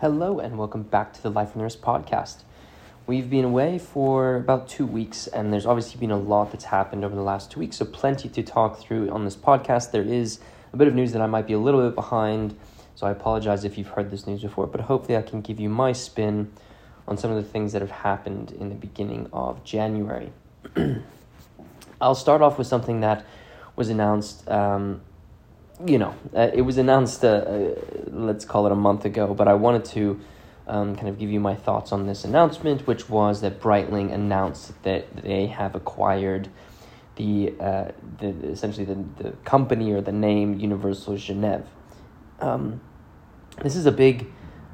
Hello, and welcome back to the Life Wrist podcast. We've been away for about two weeks, and there's obviously been a lot that's happened over the last two weeks, so plenty to talk through on this podcast. There is a bit of news that I might be a little bit behind, so I apologize if you've heard this news before, but hopefully I can give you my spin on some of the things that have happened in the beginning of January. I'll start off with something that was announced. Um, you know, uh, it was announced, uh, uh, let's call it a month ago, but I wanted to um, kind of give you my thoughts on this announcement, which was that Breitling announced that they have acquired the, uh, the essentially the, the company or the name Universal Genève. Um, this is a big,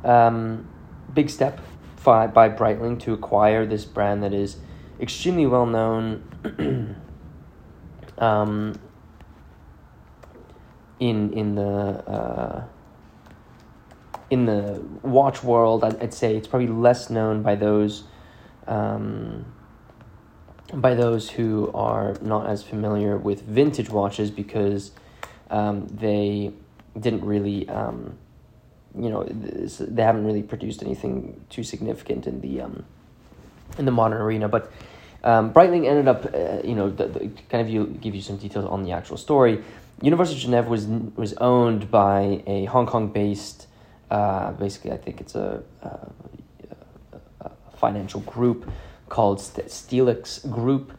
um, big step by, by Breitling to acquire this brand that is extremely well known um, in in the uh, in the watch world. I'd, I'd, say it's probably less known by those um, by those who are not as familiar with vintage watches because um, they didn't really um, you know they haven't really produced anything too significant in the um, in the modern arena, but. Um, Breitling ended up, uh, you know, the, the, kind of you, give you some details on the actual story. University of Geneva was was owned by a Hong Kong based, uh, basically I think it's a, a, a financial group called Stelux Group,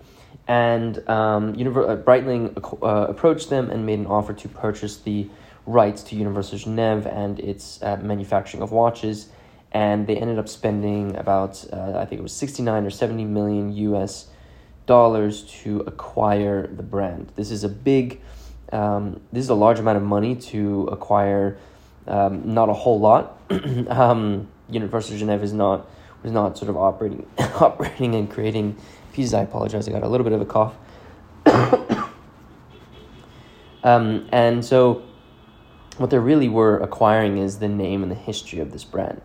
and um, Univer- uh, Breitling uh, approached them and made an offer to purchase the rights to University of Genève and its uh, manufacturing of watches, and they ended up spending about uh, I think it was sixty nine or seventy million U.S. dollars to acquire the brand. This is a big um, this is a large amount of money to acquire um, not a whole lot. um, of Geneva is not was not sort of operating operating and creating pieces. I apologize. I got a little bit of a cough. um, and so, what they really were acquiring is the name and the history of this brand.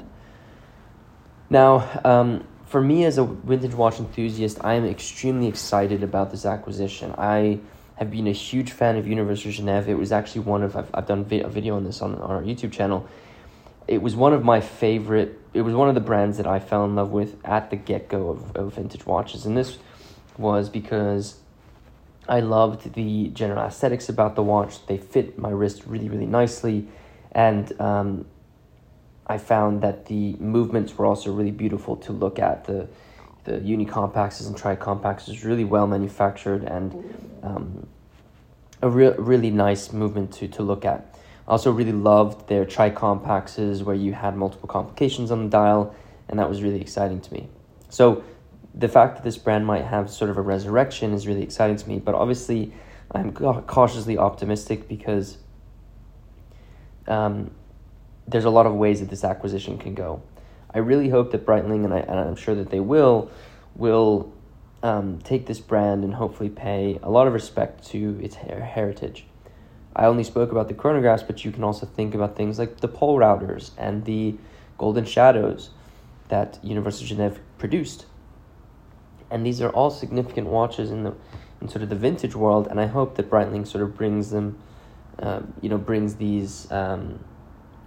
Now, um, for me as a vintage watch enthusiast, I am extremely excited about this acquisition. I have been a huge fan of Universal Genève. It was actually one of, I've, I've done a video on this on, on our YouTube channel. It was one of my favorite, it was one of the brands that I fell in love with at the get go of, of vintage watches. And this was because I loved the general aesthetics about the watch. They fit my wrist really, really nicely. And um, I found that the movements were also really beautiful to look at. The the unicompaxes and tricompaxes is really well manufactured and um, a re- really nice movement to, to look at. I also really loved their tricompaxes where you had multiple complications on the dial, and that was really exciting to me. So the fact that this brand might have sort of a resurrection is really exciting to me, but obviously I'm cautiously optimistic because um, there's a lot of ways that this acquisition can go. I really hope that Breitling, and, I, and I'm sure that they will, will um, take this brand and hopefully pay a lot of respect to its her- heritage. I only spoke about the chronographs, but you can also think about things like the Polerouters and the golden shadows that Universal Genève produced. And these are all significant watches in the in sort of the vintage world, and I hope that Breitling sort of brings them, um, you know, brings these um,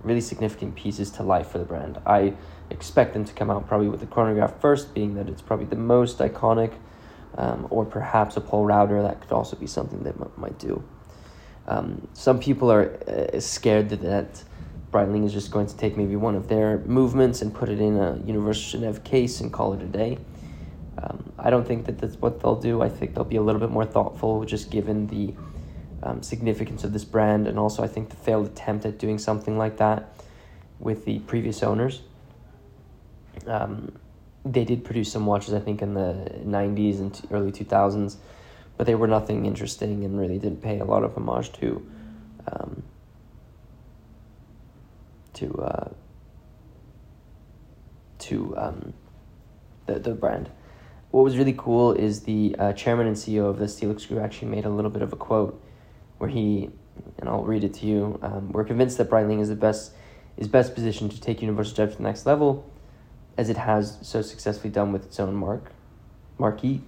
really significant pieces to life for the brand. I expect them to come out probably with the chronograph first, being that it's probably the most iconic, um, or perhaps a Polerouter. That could also be something that m- might do. Um, some people are uh, scared that, Breitling is just going to take maybe one of their movements and put it in a University of Geneva case and call it a day. Um, I don't think that that's what they'll do. I think they'll be a little bit more thoughtful, just given the um, significance of this brand, and also I think the failed attempt at doing something like that with the previous owners. Um, they did produce some watches, I think, in the 90s and early 2000s, but they were nothing interesting and really didn't pay a lot of homage to um, to uh, to um, the the brand. What was really cool is the uh, chairman and CEO of the Stelux Group actually made a little bit of a quote where he, and I'll read it to you. Um, we're convinced that Breitling is the best is best positioned to take Universal Genève to the next level as it has so successfully done with its own mark, marquee.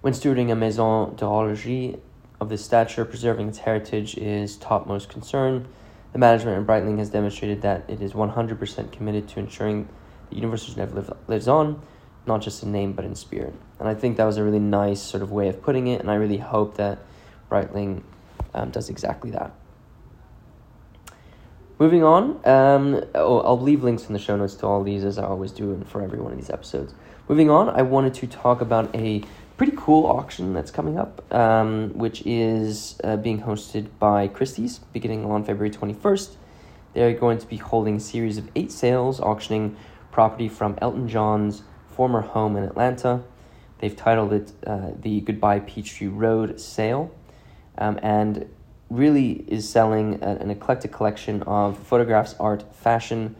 When stewarding a maison d'horlogerie of this stature, preserving its heritage is topmost concern. The management in Breitling has demonstrated that it is 100% committed to ensuring the Universal Genève live, lives on, not just in name but in spirit. And I think that was a really nice sort of way of putting it, and I really hope that Breitling um, does exactly that. Moving on, um, oh, I'll leave links in the show notes to all these as I always do and for every one of these episodes. Moving on, I wanted to talk about a pretty cool auction that's coming up, um, which is uh, being hosted by Christie's beginning on February 21st. They're going to be holding a series of eight sales auctioning property from Elton John's former home in Atlanta. They've titled it uh, the Goodbye Peachtree Road Sale um, and really is selling an eclectic collection of photographs, art, fashion,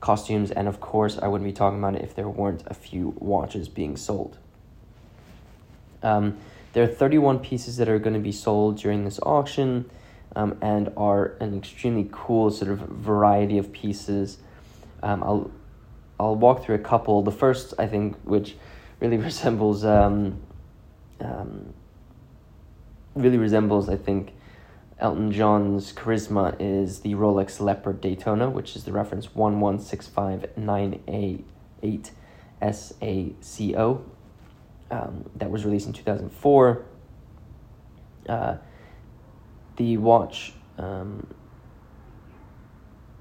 costumes, and of course, I wouldn't be talking about it if there weren't a few watches being sold. Um, there are 31 pieces that are going to be sold during this auction um, and are an extremely cool sort of variety of pieces. Um, I'll, I'll walk through a couple. The first, I think, which really resembles, um, um, really resembles, I think, Elton John's charisma is the Rolex Leopard Daytona, which is the reference 1165988 SACO. Um, that was released in 2004. Uh, the watch um,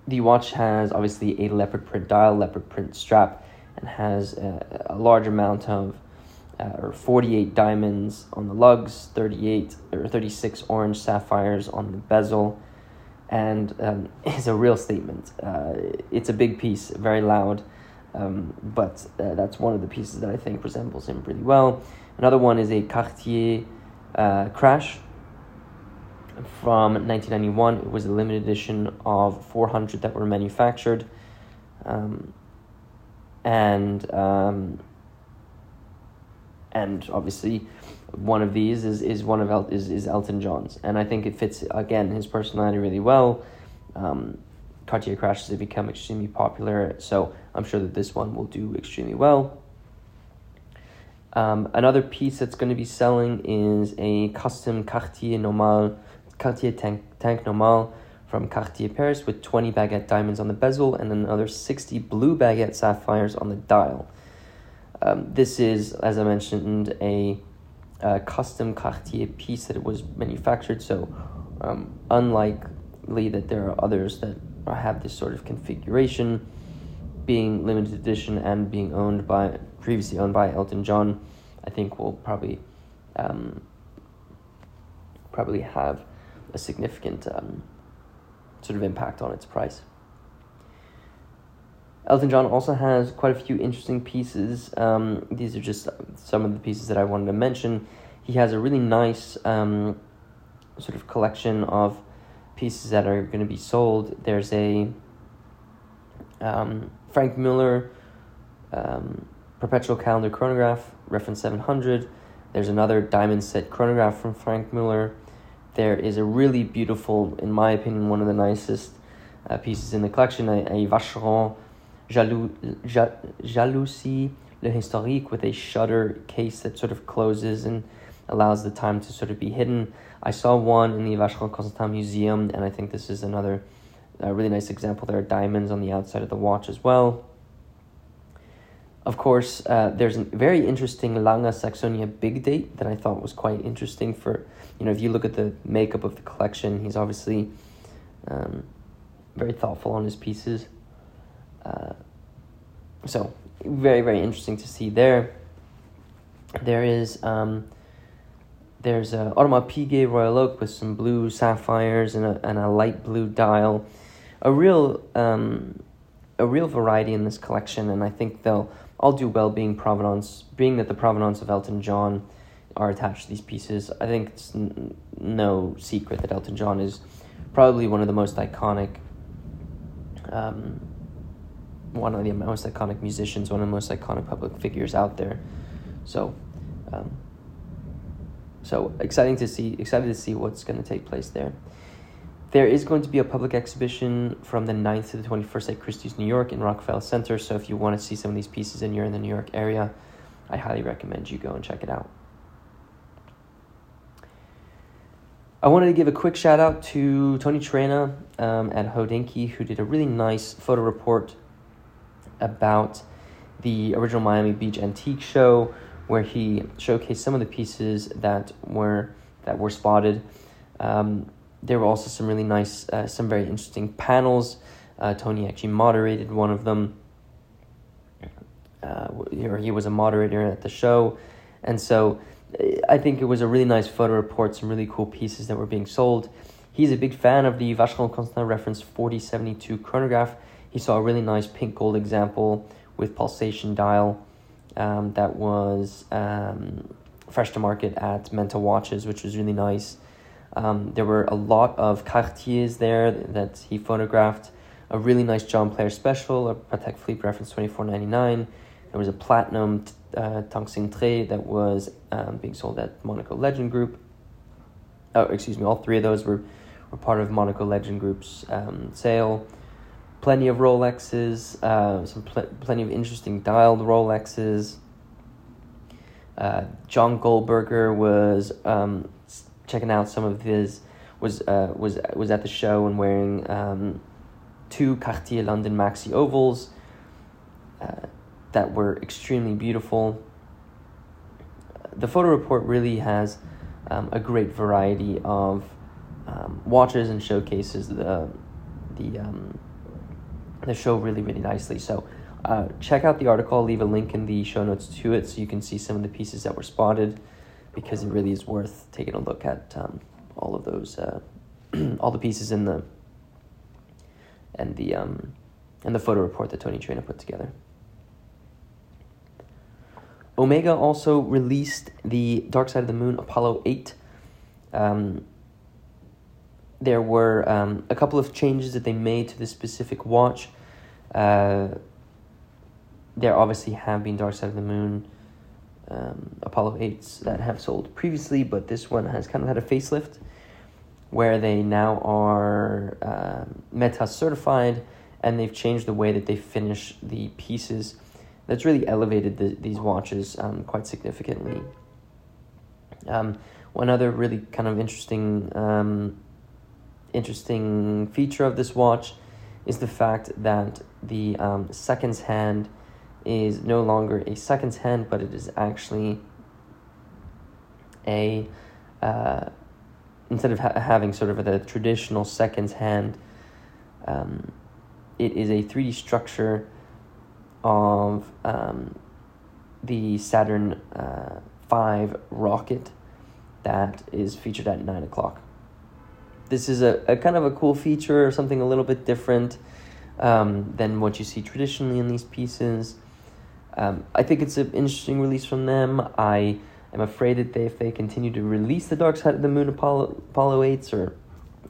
the watch has obviously a leopard print dial, leopard print strap, and has a, a large amount of uh, or 48 diamonds on the lugs, 38 or 36 orange sapphires on the bezel, and um, is a real statement. Uh, it's a big piece, very loud, um, but uh, that's one of the pieces that I think resembles him pretty well. Another one is a Cartier uh, Crash from 1991. It was a limited edition of 400 that were manufactured. Um, and um, and obviously one of these is, is one of El- is, is Elton John's, and I think it fits again his personality really well. Um, Cartier crashes have become extremely popular, so I'm sure that this one will do extremely well. Um, another piece that's going to be selling is a custom Cartier Normale, Cartier tank, tank Normale from Cartier Paris with 20 baguette diamonds on the bezel and another 60 blue baguette sapphires on the dial. Um, this is, as I mentioned, a, a, custom Cartier piece that was manufactured. So, um, unlikely that there are others that have this sort of configuration, being limited edition and being owned by previously owned by Elton John, I think will probably um, probably have a significant um, sort of impact on its price. Elton John also has quite a few interesting pieces. Um, these are just some of the pieces that I wanted to mention. He has a really nice um, sort of collection of pieces that are going to be sold. There's a um, Franck Muller um, perpetual calendar chronograph, reference 700. There's another diamond set chronograph from Franck Muller. There is a really beautiful, in my opinion, one of the nicest uh, pieces in the collection, a, a Vacheron Jalou, Jalousie Le Historique with a shutter case that sort of closes and allows the time to sort of be hidden. I saw one in the Vacheron Constantin Museum, and I think this is another really nice example. There are diamonds on the outside of the watch as well. Of course, uh, there's a very interesting Lange Saxonia big date that I thought was quite interesting for, you know, if you look at the makeup of the collection, he's obviously um, very thoughtful on his pieces. Uh, so very very interesting to see there. There is um, there's a Audemars Piguet Royal Oak with some blue sapphires and a and a light blue dial, a real um, a real variety in this collection, and I think they'll all do well being provenance, being that the provenance of Elton John are attached to these pieces. I think it's n- no secret that Elton John is probably one of the most iconic um, one of the most iconic musicians, one of the most iconic public figures out there. So, um, so exciting to see, excited to see what's going to take place there. There is going to be a public exhibition from the 9th to the 21st at Christie's New York in Rockefeller Center. So if you want to see some of these pieces and you're in the New York area, I highly recommend you go and check it out. I wanted to give a quick shout out to Tony Traina um, at Hodinkee, who did a really nice photo report about the original Miami Beach Antique Show, where he showcased some of the pieces that were that were spotted. Um, there were also some really nice, uh, some very interesting panels. Uh, Tony actually moderated one of them. Uh, he was a moderator at the show, and so I think it was a really nice photo report, some really cool pieces that were being sold. He's a big fan of the Vacheron Constantin reference 4072 chronograph. He saw a really nice pink gold example with pulsation dial um, that was um, fresh to market at Menta Watches, which was really nice. Um, there were a lot of Cartiers there that he photographed. A really nice John Player special, a Patek Philippe reference 2499. There was a platinum uh, Tre that was um, being sold at Monaco Legend Group. Oh, excuse me, all three of those were, were part of Monaco Legend Group's um, sale. Plenty of Rolexes, uh, some pl- plenty of interesting dialed Rolexes. Uh, John Goldberger was um, checking out some of his was uh, was was at the show and wearing um, two Cartier London Maxi ovals. Uh, that were extremely beautiful. The photo report really has um, a great variety of um, watches and showcases the the um, the show really really nicely. So uh, check out the article. I'll leave a link in the show notes to it so you can see some of the pieces that were spotted because it really is worth taking a look at um, all of those uh, all the pieces in the and the um, and the photo report that Tony Traina put together. Omega also released the Dark Side of the Moon Apollo 8. Um, there were um, a couple of changes that they made to this specific watch. Uh, there obviously have been Dark Side of the Moon um, Apollo 8s that have sold previously, but this one has kind of had a facelift where they now are uh, METAS certified and they've changed the way that they finish the pieces that's really elevated the, these watches um, quite significantly. Um, one other really kind of interesting um, interesting feature of this watch is the fact that the um, seconds hand is no longer a seconds hand, but it is actually a uh, instead of ha- having sort of the traditional seconds hand, um, it is a three D structure of um, the Saturn uh, V rocket that is featured at 9 o'clock. This is a, a kind of a cool feature, or something a little bit different um, than what you see traditionally in these pieces. Um, I think it's an interesting release from them. I am afraid that they, if they continue to release the Dark Side of the Moon Apollo, Apollo 8s or,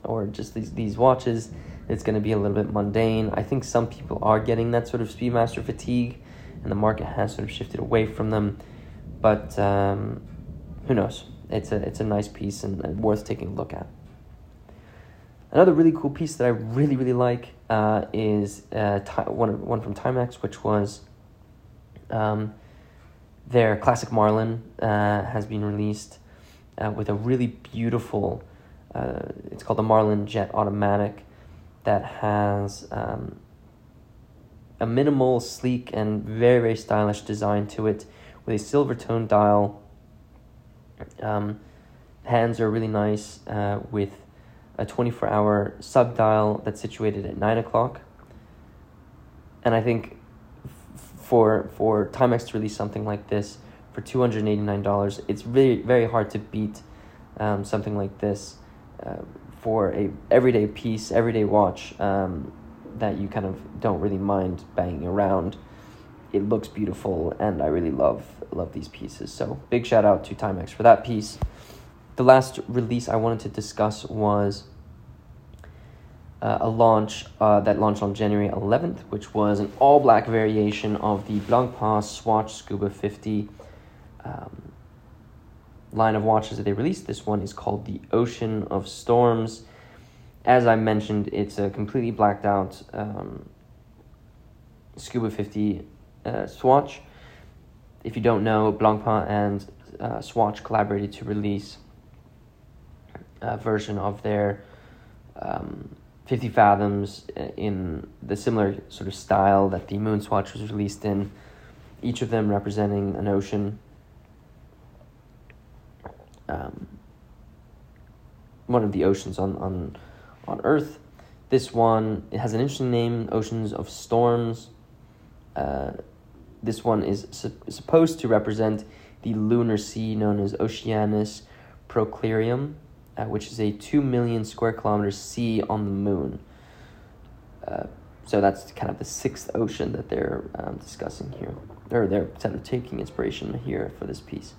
or just these, these watches, it's going to be a little bit mundane. I think some people are getting that sort of Speedmaster fatigue, and the market has sort of shifted away from them. But um, who knows? It's a it's a nice piece and, and, worth taking a look at. Another really cool piece that I really really like uh, is uh, one one from Timex, which was um, their classic Marlin uh, has been released uh, with a really beautiful. Uh, it's called the Marlin Jet Automatic that has um, a minimal, sleek, and very, very stylish design to it with a silver tone dial. Um, hands are really nice uh, with a 24 hour sub dial that's situated at 9 o'clock. And I think for, for Timex to release something like this for $289, it's very, very hard to beat um, something like this. Uh, for a everyday piece, everyday watch um, that you kind of don't really mind banging around. It looks beautiful, and I really love love these pieces. So big shout out to Timex for that piece. The last release I wanted to discuss was uh, a launch uh, that launched on January 11th, which was an all black variation of the Blancpain Swatch Scuba 50. Um, line of watches that they released. This one is called the Ocean of Storms. As I mentioned, it's a completely blacked out um, Scuba 50 uh, swatch. If you don't know, Blancpain and uh, Swatch collaborated to release uh, version of their um, 50 Fathoms in the similar sort of style that the moon Moonswatch was released in, each of them representing an ocean. Um, one of the oceans on, on, on Earth. This one it has an interesting name, Oceans of Storms. Uh, this one is su- supposed to represent the lunar sea known as Oceanus Procellarum, uh, which is a 2 million square kilometer sea on the moon. Uh, so that's kind of the sixth ocean that they're um, discussing here, or they're kind of taking inspiration here for this piece.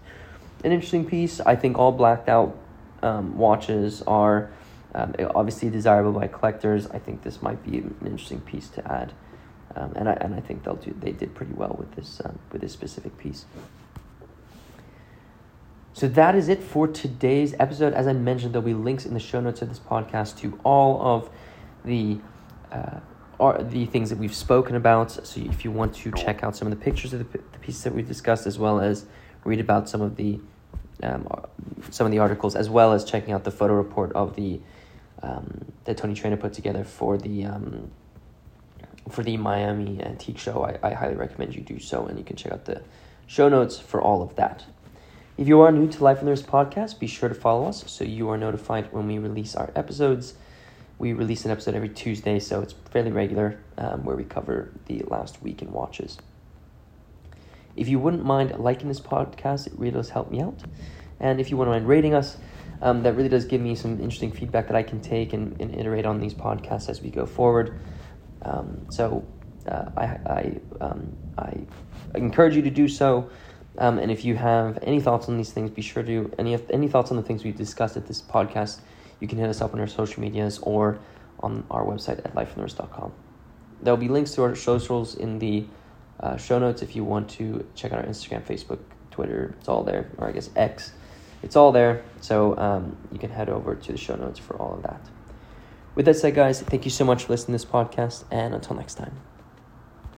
An interesting piece. I think all blacked out um, watches are um, obviously desirable by collectors. I think this might be an interesting piece to add, um, and I and I think they'll do. They did pretty well with this um, with this specific piece. So that is it for today's episode. As I mentioned, there'll be links in the show notes of this podcast to all of the uh, are the things that we've spoken about. So if you want to check out some of the pictures of the, the pieces that we've discussed, as well as read about some of the um, some of the articles, as well as checking out the photo report of the um, that Tony Traina put together for the um, for the Miami Antique Show, I, I highly recommend you do so, and you can check out the show notes for all of that. If you are new to Life on Wrist podcast, be sure to follow us so you are notified when we release our episodes. We release an episode every Tuesday, so it's fairly regular um, where we cover the last week in watches. If you wouldn't mind liking this podcast, it really does help me out. And if you wouldn't mind rating us, um, that really does give me some interesting feedback that I can take and, and iterate on these podcasts as we go forward. Um, so uh, I, I, um, I encourage you to do so. Um, and if you have any thoughts on these things, be sure to any any thoughts on the things we've discussed at this podcast. You can hit us up on our social medias or on our website at lifeonthewrist.com. There will be links to our socials in the uh, show notes if you want to check out our Instagram, Facebook, Twitter. It's all there, or I guess X. It's all there. So um, you can head over to the show notes for all of that. With that said, guys, thank you so much for listening to this podcast, and until next time.